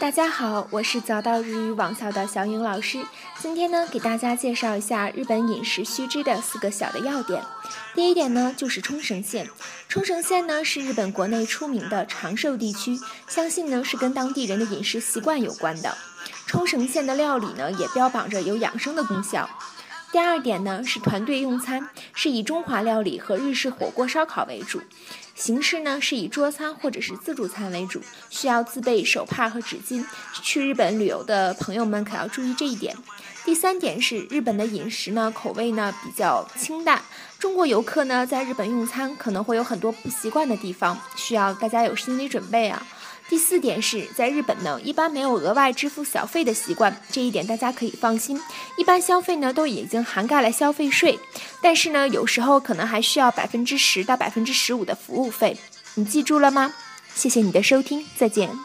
大家好，我是早到日语网校的小颖老师。今天呢，给大家介绍一下日本饮食须知的四个小的要点。第一点呢，就是冲绳县。冲绳县呢是日本国内出名的长寿地区，相信呢是跟当地人的饮食习惯有关的。冲绳县的料理呢也标榜着有养生的功效。第二点呢是团队用餐，是以中华料理和日式火锅烧烤为主，形式呢是以桌餐或者是自助餐为主，需要自备手帕和纸巾。去日本旅游的朋友们可要注意这一点。第三点是日本的饮食呢口味呢比较清淡，中国游客呢在日本用餐可能会有很多不习惯的地方，需要大家有心理准备啊。第四点是在日本呢，一般没有额外支付小费的习惯，这一点大家可以放心。一般消费呢都已经涵盖了消费税，但是呢有时候可能还需要百分之十到百分之十五的服务费，你记住了吗？谢谢你的收听，再见。